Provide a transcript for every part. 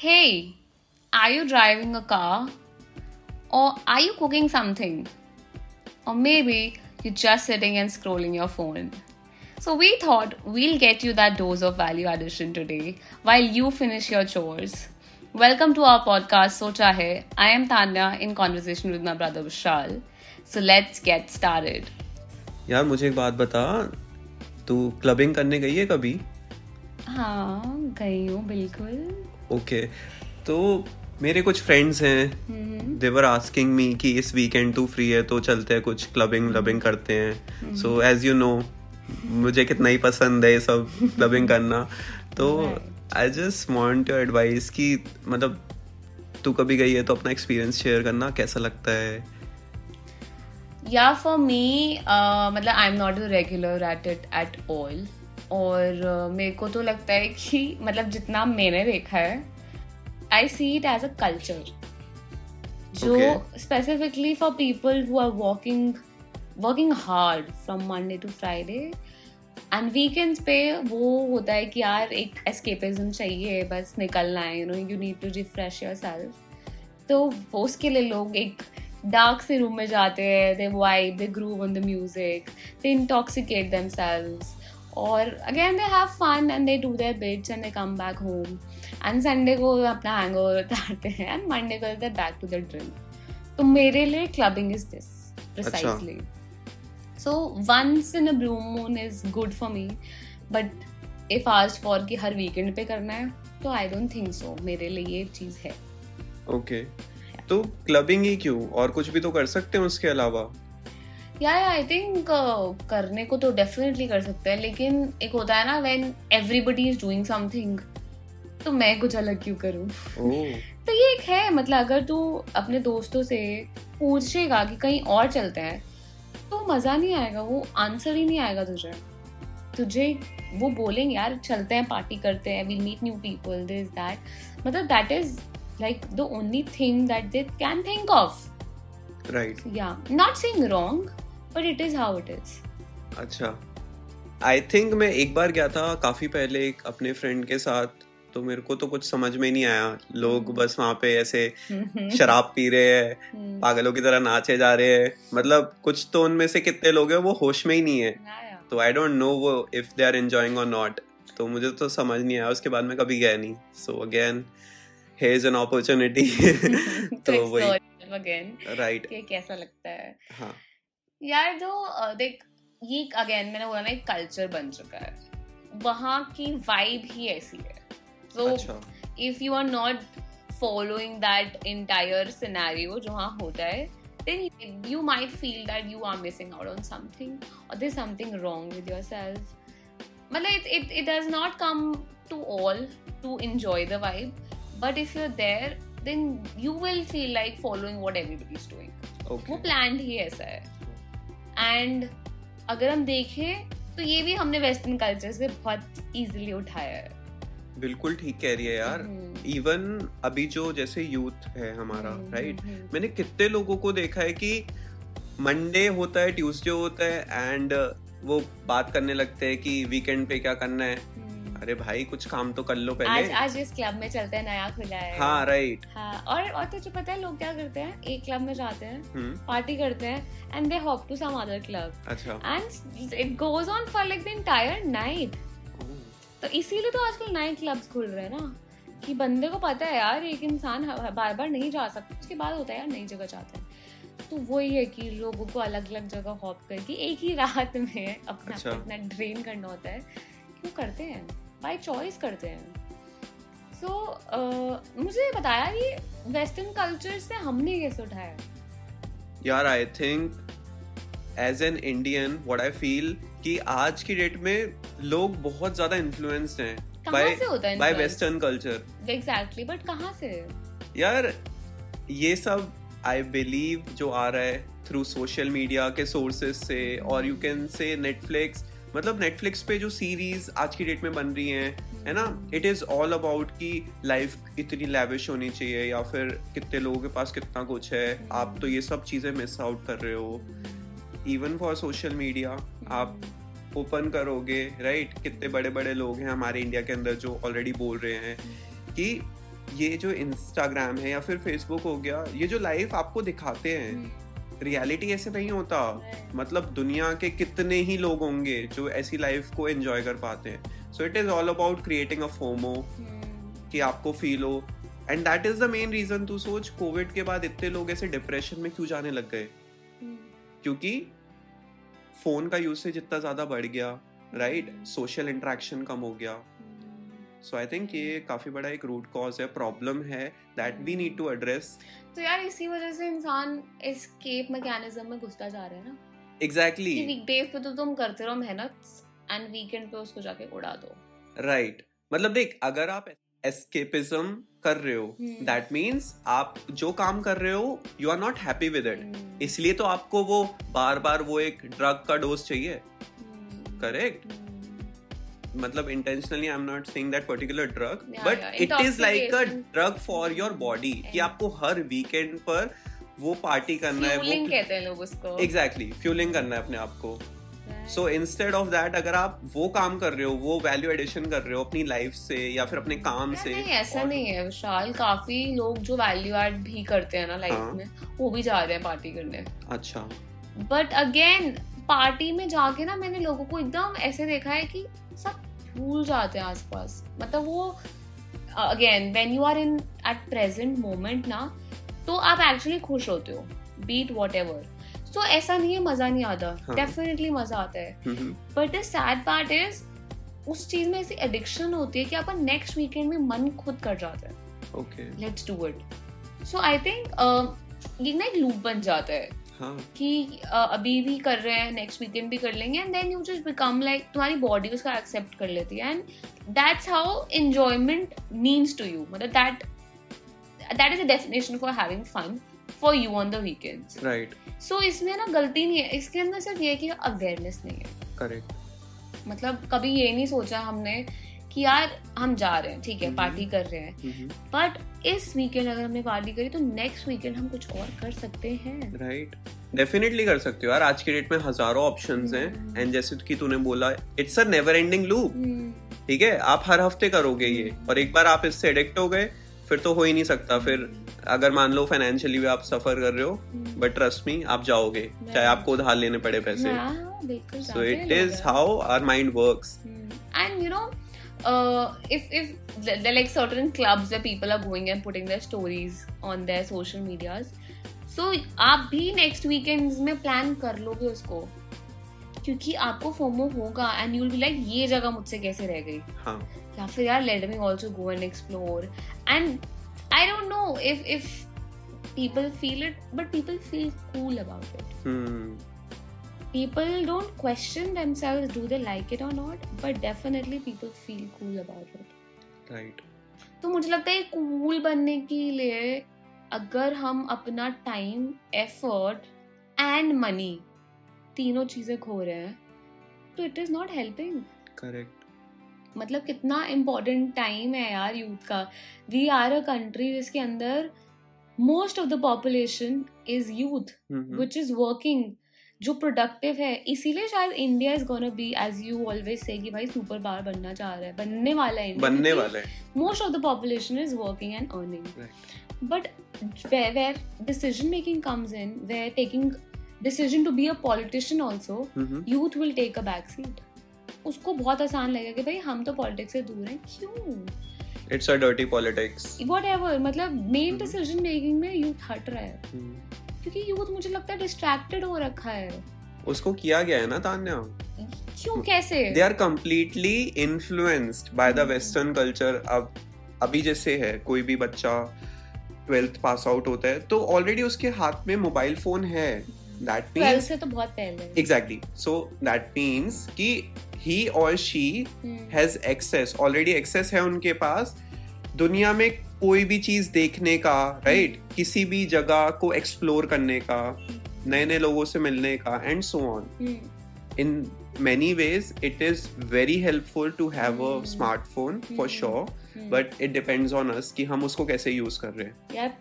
Hey, are you driving a car? Or are you cooking something? Or maybe you're just sitting and scrolling your phone. So, we thought we'll get you that dose of value addition today while you finish your chores. Welcome to our podcast, Socha Hai. I am Tanya in conversation with my brother Vishal. So, let's get started. यार मुझे एक बात बता तू clubbing करने गई है कभी हाँ गई हूँ बिल्कुल ओके तो मेरे कुछ फ्रेंड्स हैं। देवर आस्किंग मी कि इस वीकेंड तू फ्री है तो चलते हैं कुछ क्लबिंग क्लबिंग करते हैं। सो एज यू नो मुझे कितना ही पसंद है ये सब क्लबिंग करना। तो I just want your advice कि मतलब तू कभी गई है तो अपना एक्सपीरियंस शेयर करना कैसा लगता है? या फॉर मी मतलब I am not regular at it at all और मेरे को तो लगता है कि मतलब जितना मैंने देखा है I see it as a culture जो specifically for people who are working working hard from Monday to Friday and weekends पे वो होता है कि यार एक एस्केपिज्म चाहिए बस निकलना है you know you need to refresh yourself तो वो उसके लिए लोग एक डार्क से रूम में जाते हैं they vibe they groove on the music they intoxicate themselves और again they have fun and they do their bits and they come back home and Sunday को अपना हैंगओवर उतारते हैं एंड मंडे को they back to the drink तो मेरे लिए clubbing is this precisely so once in a blue moon is good for me but if आज for कि हर वीकेंड पे करना है तो आई डोंट थिंक सो मेरे लिए ये चीज़ है। Okay okay. तो क्लबिंग ही क्यों? और कुछ भी तो कर सकते हैं उसके अलावा? या आई थिंक करने को तो डेफिनेटली कर सकते हैं लेकिन एक होता है ना when everybody is doing something तो मैं कुछ अलग क्यों करूँ? तो ये एक है मतलब अगर तू अपने दोस्तों से पूछेगा कि कहीं और चलते हैं तो मज़ा नहीं आएगा वो आंसर ही नहीं आएगा तुझे। तुझे वो बोलेंगे यार चलते हैं पार्टी करते हैं we meet new people this that मतलब that is like the only thing that they can think of right या not saying wrong but it is how it is अच्छा। आई थिंक मैं एक बार गया था काफ़ी पहले एक अपने फ्रेंड के साथ तो मेरे को तो कुछ समझ में नहीं आया। लोग बस वहाँ पे ऐसे शराब पी रहे हैं पागलों की तरह नाचे जा रहे हैं। मतलब कुछ तो उनमें से कितने लोग हैं वो होश में ही नहीं है। तो आई डोंट नो वो इफ़ दे आर एंजॉइंग और नॉट तो मुझे तो समझ नहीं आया उसके बाद मैं कभी गया नहीं। So again here is an opportunity तो वही। अगेन राइट कि कैसा लगता है। हाँ। यार जो देख ये अगेन मैंने बोला ना एक कल्चर बन चुका है वहाँ की वाइब ही ऐसी है तो अच्छा if you are not following that entire scenario जो वहाँ होता है then you might feel that you are missing out on something or there's something wrong with yourself मतलब it, it, it does not come to all to enjoy the vibe but if you're there then you will feel like following what everybody is doing वो okay plan ही ऐसा है and अगर हम देखें तो ये भी हमने वेस्टर्न कल्चर से बहुत इजीली उठाया है बिल्कुल ठीक कह रही है यार हम्म। इवन अभी जो जैसे यूथ है हमारा हम्म, राइट right? हम्म। मैंने कितने लोगों को देखा है कि मंडे होता है ट्यूसडे होता है एंड वो बात करने लगते हैं कि वीकेंड पे क्या करना है हम्म। अरे भाई कुछ काम तो कर लो पहले। आज आज इस क्लब में चलते हैं नया खुला है। हाँ राइट हाँ और और तुझे पता है लोग क्या करते हैं एक क्लब में जाते हैं हम्म। पार्टी करते हैं and they hop to some other club अच्छा। And it goes on for like the entire night तो इसीलिए तो आजकल नए क्लब्स खुल रहे हैं ना कि बंदे को पता है यार एक इंसान बार बार नहीं जा सकता उसके बाद होता है यार नई जगह जाता है। तो वही है कि लोगों को अलग अलग जगह हॉप करके एक ही रात में अपना अच्छा। अपना ड्रेन करना होता है। क्यों करते हैं? बाय चॉइस करते हैं। सो so, uh, मुझे बताया कि वेस्टर्न कल्चर से हमने कैसे उठाया? यार I think as an Indian what I feel कि आज की डेट में लोग बहुत ज़्यादा इन्फ्लुएंस्ड हैं है by western culture exactly but कहाँ से? यार ये सब आई बिलीव जो आ रहा है थ्रू सोशल मीडिया के सोर्सेज से और यू कैन से नेटफ्लिक्स मतलब नेटफ्लिक्स पे जो सीरीज़ आज की डेट में बन रही हैं, है ना? इट इज़ ऑल अबाउट कि लाइफ इतनी लैविश होनी चाहिए या फिर कितने लोगों के पास कितना कुछ है। आप तो ये सब चीज़ें मिस आउट कर रहे हो। इवन फॉर सोशल मीडिया आप ओपन करोगे राइट कितने बड़े बड़े लोग हैं हमारे इंडिया के अंदर जो ऑलरेडी बोल रहे हैं कि ये जो इंस्टाग्राम है या फिर फेसबुक हो गया, ये जो लाइफ आपको दिखाते हैं रियलिटी। ऐसे नहीं होता। मतलब दुनिया के कितने ही लोग होंगे जो ऐसी लाइफ को एंजॉय कर पाते हैं। So it is all about creating a FOMO कि आपको फील हो। And that is the main reason तू सोच कोविड के बाद इतने लोग ऐसे डिप्रेशन में क्यों जाने लग गए? हम्म। क्योंकि फ़ोन का यूसेज इतना ज़्यादा बढ़ गया राइट सोशल इंट्रैक्शन कम हो गया। सो आई थिंक ये काफ़ी बड़ा एक रूट कॉज है प्रॉब्लम है that we need to address तो यार इसी वजह से इंसान एस्केप मैकेनिज्म में घुसता जा रहा है ना एग्जैक्टली exactly. वीकडेज पे तो तुम करते रहो मेहनत एंड वीकेंड पे उसको जाके उड़ा दो राइट right. मतलब देख अगर आप एस्केपिज्म कर रहे हो दैट hmm. मीन्स आप जो काम कर रहे हो you are not happy with it इसलिए तो आपको वो बार बार वो एक ड्रग का डोज चाहिए करेक्ट hmm. मतलब intentionally I am not saying that particular drug but it is like a drug for your body कि आपको हर वीकेंड पर वो पार्टी करना है वो कहते हैं लोग उसको। एग्जैक्टली फ्यूलिंग करना है अपने आप को। सो इंस्टेड ऑफ़ दैट अगर आप वो काम कर रहे हो वो वैल्यू एडिशन कर रहे हो अपनी लाइफ से या फिर अपने काम से नहीं ऐसा नहीं है विशाल। काफ़ी लोग जो वैल्यू एड भी करते हैं ना लाइफ हाँ. में वो भी जा रहे हैं पार्टी करने। अच्छा। बट अगेन पार्टी में जाके ना मैंने लोगों को एकदम ऐसे देखा है कि सब भूल जाते हैं आसपास। मतलब वो again when you are in at present moment ना तो आप एक्चुअली खुश होते हो बीट वॉट एवर सो ऐसा नहीं है मज़ा नहीं आता। डेफिनेटली हाँ. मज़ा आता है। But the sad part is उस चीज़ में ऐसी एडिक्शन होती है कि अपन नेक्स्ट वीकेंड में मन खुद कर जाता है। Let's do it so I think ये ना एक लूप बन जाता है। हाँ. कि अभी भी कर रहे हैं नेक्स्ट वीकेंड भी कर लेंगे and then you just become like तुम्हारी बॉडी उसका एक्सेप्ट कर लेती है and that's how enjoyment means to you मतलब that that is a definition for having fun for you on the weekends right so इसमें ना गलती नहीं है इसके अंदर सिर्फ़ ये कि अवेयरनेस नहीं है। करेक्ट मतलब कभी ये नहीं सोचा हमने कि यार हम जा रहे हैं ठीक है पार्टी mm-hmm. कर रहे हैं। But mm-hmm. इस वीकेंड अगर हमने पार्टी करी तो नेक्स्ट वीकेंड हम कुछ और कर सकते हैं। Right right. डेफिनेटली कर सकते हो यार। आज के डेट में हज़ारों ऑप्शंस हैं। एंड. जैसे कि तूने बोला it's a never ending loop ठीक है? आप हर हफ़्ते करोगे ये। और एक बार आप इससे एडिक्ट हो गए फिर तो हो ही नहीं सकता। फिर अगर मान लो फाइनेंशियली भी आप सफ़र कर रहे हो बट ट्रस्ट मी आप जाओगे। चाहे आपको उधार लेने पड़े पैसे। So it is how our mind works and you know uh, if if there are like certain clubs where people are going and putting their stories on their social medias so आप भी next weekends में plan कर लोगे उसको क्योंकि आपको FOMO होगा and you be like ये जगह मुझसे कैसे रह गई हाँ. या फिर यार let me also go and explore and I don't know if if people feel it but people feel cool about it hmm. People don't question themselves do they like it or not but definitely people feel cool about it. Right. तो मुझे लगता है cool बनने के लिए अगर हम अपना टाइम एफर्ट एंड मनी तीनों चीज़ें खो रहे हैं तो it is not helping correct मतलब कितना इम्पोर्टेंट टाइम है यार यूथ का। वी आर अ कंट्री जिसके अंदर most of the population is youth which is working जो प्रोडक्टिव है इसीलिए शायद India is gonna be as you always say कि भाई सुपर पावर बनना चाह रहा है बनने वाला है बनने वाला है। Most of the population is working and earning but where decision making comes in where taking decision to be a politician also youth will take a back seat उसको बहुत आसान लगेगा कि भाई हम तो पॉलिटिक्स से दूर हैं क्यों? It's a dirty politics whatever मतलब मेन डिसीज़न मेकिंग में यूथ हट रहा है। Mm-hmm. क्योंकि यूथ मुझे लगता है डिस्ट्रैक्टेड हो रखा है। उसको किया गया है ना तान्या? क्यों? कैसे? They are completely influenced by the western culture अब अभी जैसे है कोई भी बच्चा ट्वेल्थ पास आउट होता है तो ऑलरेडी उसके हाथ में मोबाइल फ़ोन है। दैट मींस से तो बहुत पहले। एग्जैक्टली सो दैट मींस कि ही और she has access already access है उनके पास दुनिया में कोई भी चीज़ देखने का राइट right? किसी भी जगह को एक्सप्लोर करने का नए नए लोगों से मिलने का and so on in many ways it is very helpful to have a smartphone for sure but it depends on us कि हम उसको कैसे यूज़ कर रहे हैं। यार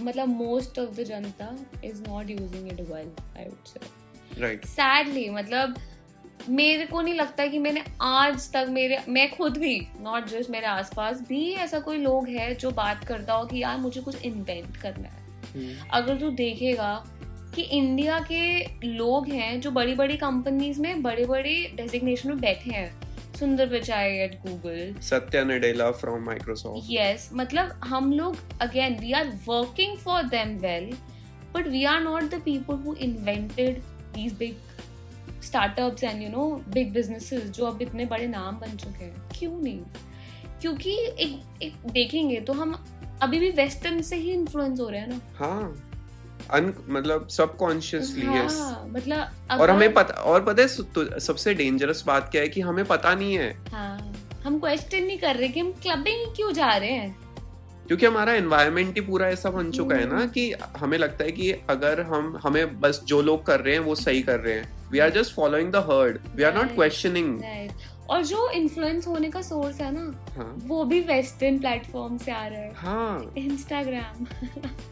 मतलब most of the Janata is not using it well I would say right sadly मतलब मेरे को नहीं लगता कि मैंने आज तक मेरे मैं खुद भी नॉट जस्ट मेरे आसपास भी ऐसा कोई लोग है जो बात करता हो कि यार मुझे कुछ इन्वेंट करना है। हम्म। अगर तू देखेगा कि इंडिया के लोग हैं जो बड़ी बड़ी कंपनीज़ में बड़े बड़े डेजिग्नेशन में बैठे हैं। Sundar Pichai at Google Satya Nadella from Microsoft yes मतलब हम लोग again we are working for them well but we are not the people who invented these big startups and you know big businesses जो अब इतने बड़े नाम बन चुके हैं क्यों नहीं? क्योंकि एक, एक देखेंगे तो हम अभी भी वेस्टर्न से ही इन्फ्लुएंस हो रहे हैं ना। हाँ अन मतलब सबकॉन्शियसली हाँ, यस मतलब और हमें पता और पता है तो सबसे डेंजरस बात क्या है कि हमें पता नहीं है। हाँ, हम क्वेश्चन नहीं कर रहे कि हम क्लबिंग क्यों जा रहे हैं? क्योंकि हमारा एनवायरमेंट ही पूरा ऐसा बन चुका है ना हम्म। कि हमें लगता है कि अगर हम हमें बस जो लोग कर रहे हैं वो सही कर रहे हैं। We are just following the herd we are not questioning और जो इन्फ्लुएंस होने का सोर्स है ना हाँ. वो भी वेस्टर्न प्लेटफॉर्म से आ रहा है। हाँ। Instagram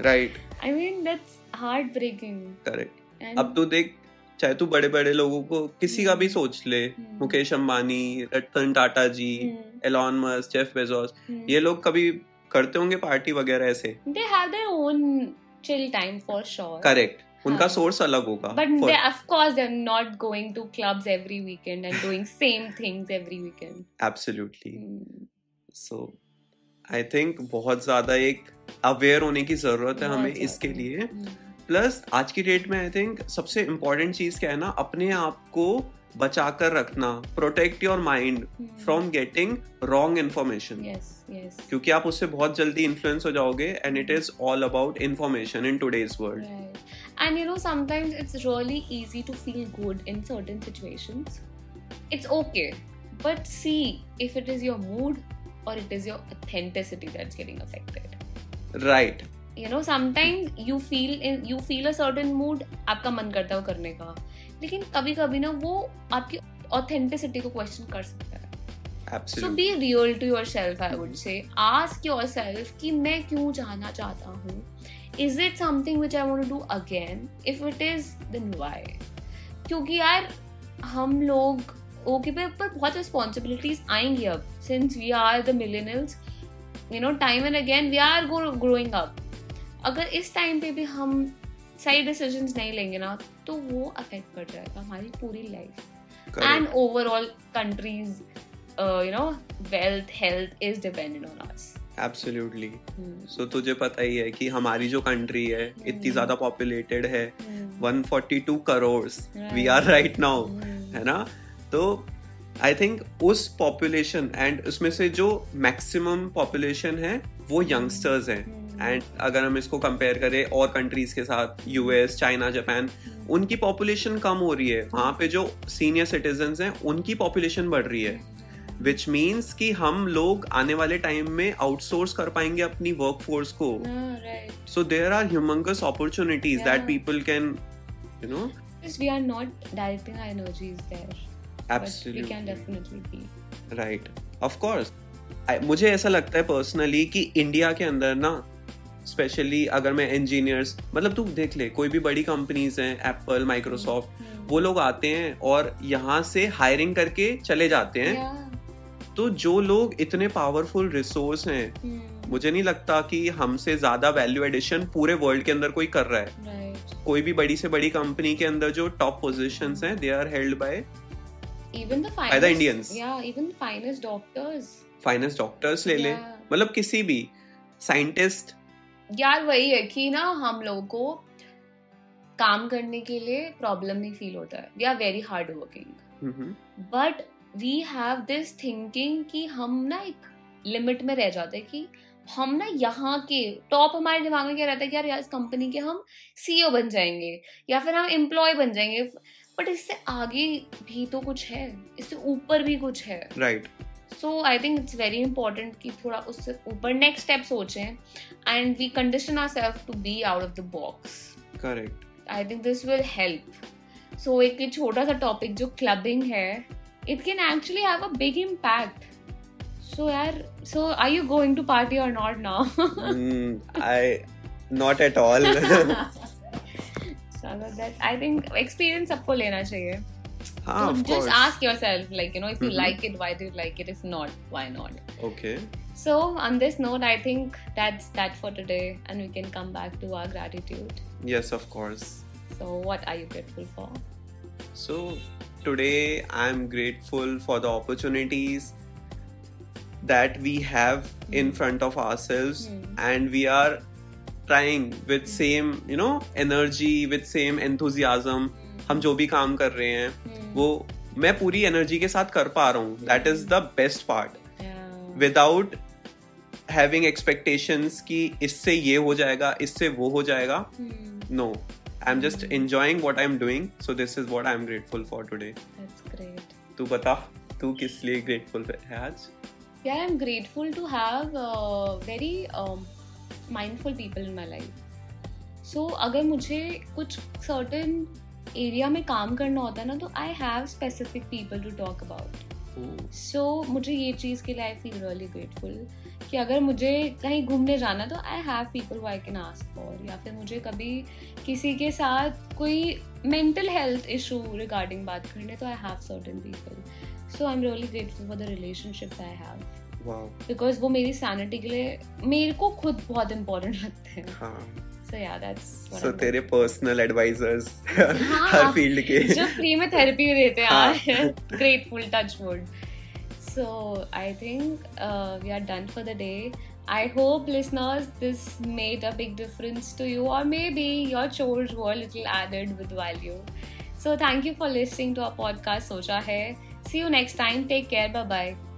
right I mean that's heart breaking correct अब तो देख चाहे तू बड़े बड़े लोगों को किसी का भी hmm. सोच ले hmm. Mukesh Ambani Ratan Tata ji Elon Musk Jeff Bezos ये लोग कभी करते होंगे पार्टी वगैरह ऐसे? They have their own chill time for sure correct उनका सोर्स हाँ। अलग होगा but they of course they are not going to clubs every weekend and doing same things every weekend absolutely so I think बहुत ज़्यादा एक aware होने की ज़रूरत है हमें इसके लिए प्लस hmm. आज की डेट में आई थिंक सबसे इम्पोर्टेंट चीज़ क्या है ना अपने आप को बचा कर रखना protect your mind from getting wrong information क्योंकि आप उससे बहुत जल्दी इन्फ्लुएंस हो जाओगे and it is all about information in today's world and you know sometimes it's really easy to feel good in certain situations it's okay but see if it is your mood or it is your authenticity that's getting affected. Right. You know sometimes you feel in you feel a certain mood आपका मन करता है वो करने का। लेकिन कभी कभी ना वो आपकी ऑथेंटिसिटी को क्वेश्चन कर सकता है। So be real to yourself I would say ask yourself कि मैं क्यों जाना चाहता हूँ? Is it something which I want do again if it is then why क्योंकि यार हम लोग ओके पे पर बहुत रिस्पॉन्सिबिलिटीज आएँगी अब। Since we are the millennials you know time and again we are growing up अगर इस टाइम पे भी हम सही डिसीज़न नहीं लेंगे ना तो वो अफेक्ट कर जाएगा हमारी पूरी life and overall countries you know wealth health is dependent on us absolutely so तुझे पता ही है कि हमारी जो कंट्री है hmm. इतनी ज़्यादा पॉपुलेटेड है. Hmm. 142 crore we are right now है ना? तो आई थिंक उस पॉपुलेशन एंड उसमें से जो मैक्सिमम पॉपुलेशन है वो यंगस्टर्स हैं. एंड अगर हम इसको कंपेयर करें और कंट्रीज़ के साथ यूएस चाइना जापान उनकी पॉपुलेशन कम हो रही है। वहाँ पे जो सीनियर सिटीजन हैं उनकी पॉपुलेशन बढ़ रही है। विच मीन्स कि हम लोग आने वाले टाइम में आउटसोर्स कर पाएँगे अपनी वर्क फोर्स को so there are humongous opportunities that people can you know we are not directing our energies there. Absolutely. but we can definitely be. Right. Of course. मुझे ऐसा लगता है पर्सनली कि इंडिया के अंदर ना स्पेशली अगर मैं इंजीनियर्स मतलब तू देख ले कोई भी बड़ी कंपनीज़ हैं एप्पल माइक्रोसॉफ्ट वो लोग आते हैं और यहाँ से हायरिंग करके चले जाते हैं। तो जो लोग इतने पावरफुल रिसोर्स हैं hmm. मुझे नहीं लगता कि हमसे ज़्यादा वैल्यू एडिशन पूरे वर्ल्ड के अंदर कोई कर रहा है। कोई भी बड़ी से बड़ी कंपनी के अंदर जो टॉप पोजीशंस हैं they are held by Indians. Yeah even the finest doctors. Finest doctors ले ले। मतलब किसी भी साइंटिस्ट यार वही है कि ना हम लोगों को काम करने के लिए प्रॉब्लम नहीं फील होता है। We are very hard working but we have this thinking कि हम ना एक लिमिट में रह जाते हैं कि हम ना यहाँ के टॉप हमारे दिमाग में क्या रहता है कि यार यार इस कंपनी के हम सीईओ बन जाएँगे या फिर हम एम्प्लॉय बन जाएँगे। बट इससे आगे भी तो कुछ है। इससे ऊपर भी कुछ है। Right so I think it's very important कि थोड़ा उससे ऊपर नेक्स्ट स्टेप सोचें and we condition ourself to be out of the box correct I think this will help so एक छोटा सा टॉपिक जो क्लबिंग है it can actually have a big impact So, yaar, so are you going to party or not now? mm, I not at all. चलो that I think experience सबको लेना चाहिए। हाँ, so just course. ask yourself like you know if you Mhm. like it why do you like it if not why not Okay. so on this note i think that's that for today and we can come back to our gratitude Yes, of course. so what are you grateful for So today I'm grateful for the opportunities that we have in Hmm. front of ourselves Hmm. and we are trying with same you know energy with same enthusiasm हम जो भी काम कर रहे हैं Hmm. वो मैं पूरी एनर्जी के साथ कर पा रहा हूँ. That is the best part without having expectations कि इससे ये हो जाएगा इससे वो हो जाएगा. No I am just enjoying what I am doing so this is what I am grateful for today that's great. तू बता तू किस लिए ग्रेटफुल है आज? Yeah i'm grateful to have uh, very um, mindful people in my life. So अगर मुझे कुछ certain एरिया में काम करना होता है ना तो I have specific people to talk about so मुझे ये चीज़ के लिए आई फील रियली ग्रेटफुल कि अगर मुझे कहीं घूमने जाना तो आई हैव पीपल वो आई कैन आस्क फॉर या फिर मुझे कभी किसी के साथ कोई मेंटल हेल्थ इशू रिगार्डिंग बात करनी है तो I have certain people so I am really grateful for the relationship I have because वो मेरी सैनिटी के लिए मेरे को खुद बहुत इंपॉर्टेंट लगते हैं। हाँ। सो या दैट्स सो तेरे पर्सनल एडवाइजर्स हर हाँ, फ़ील्ड के जो फ्री में थेरेपी देते हैं हाँ. Grateful touch wood so I think we are done for the day I hope listeners this made a big difference to you, or maybe your chores were a little added with value. So thank you for listening to our podcast Socha Hai. See you next time. Take care. Bye bye.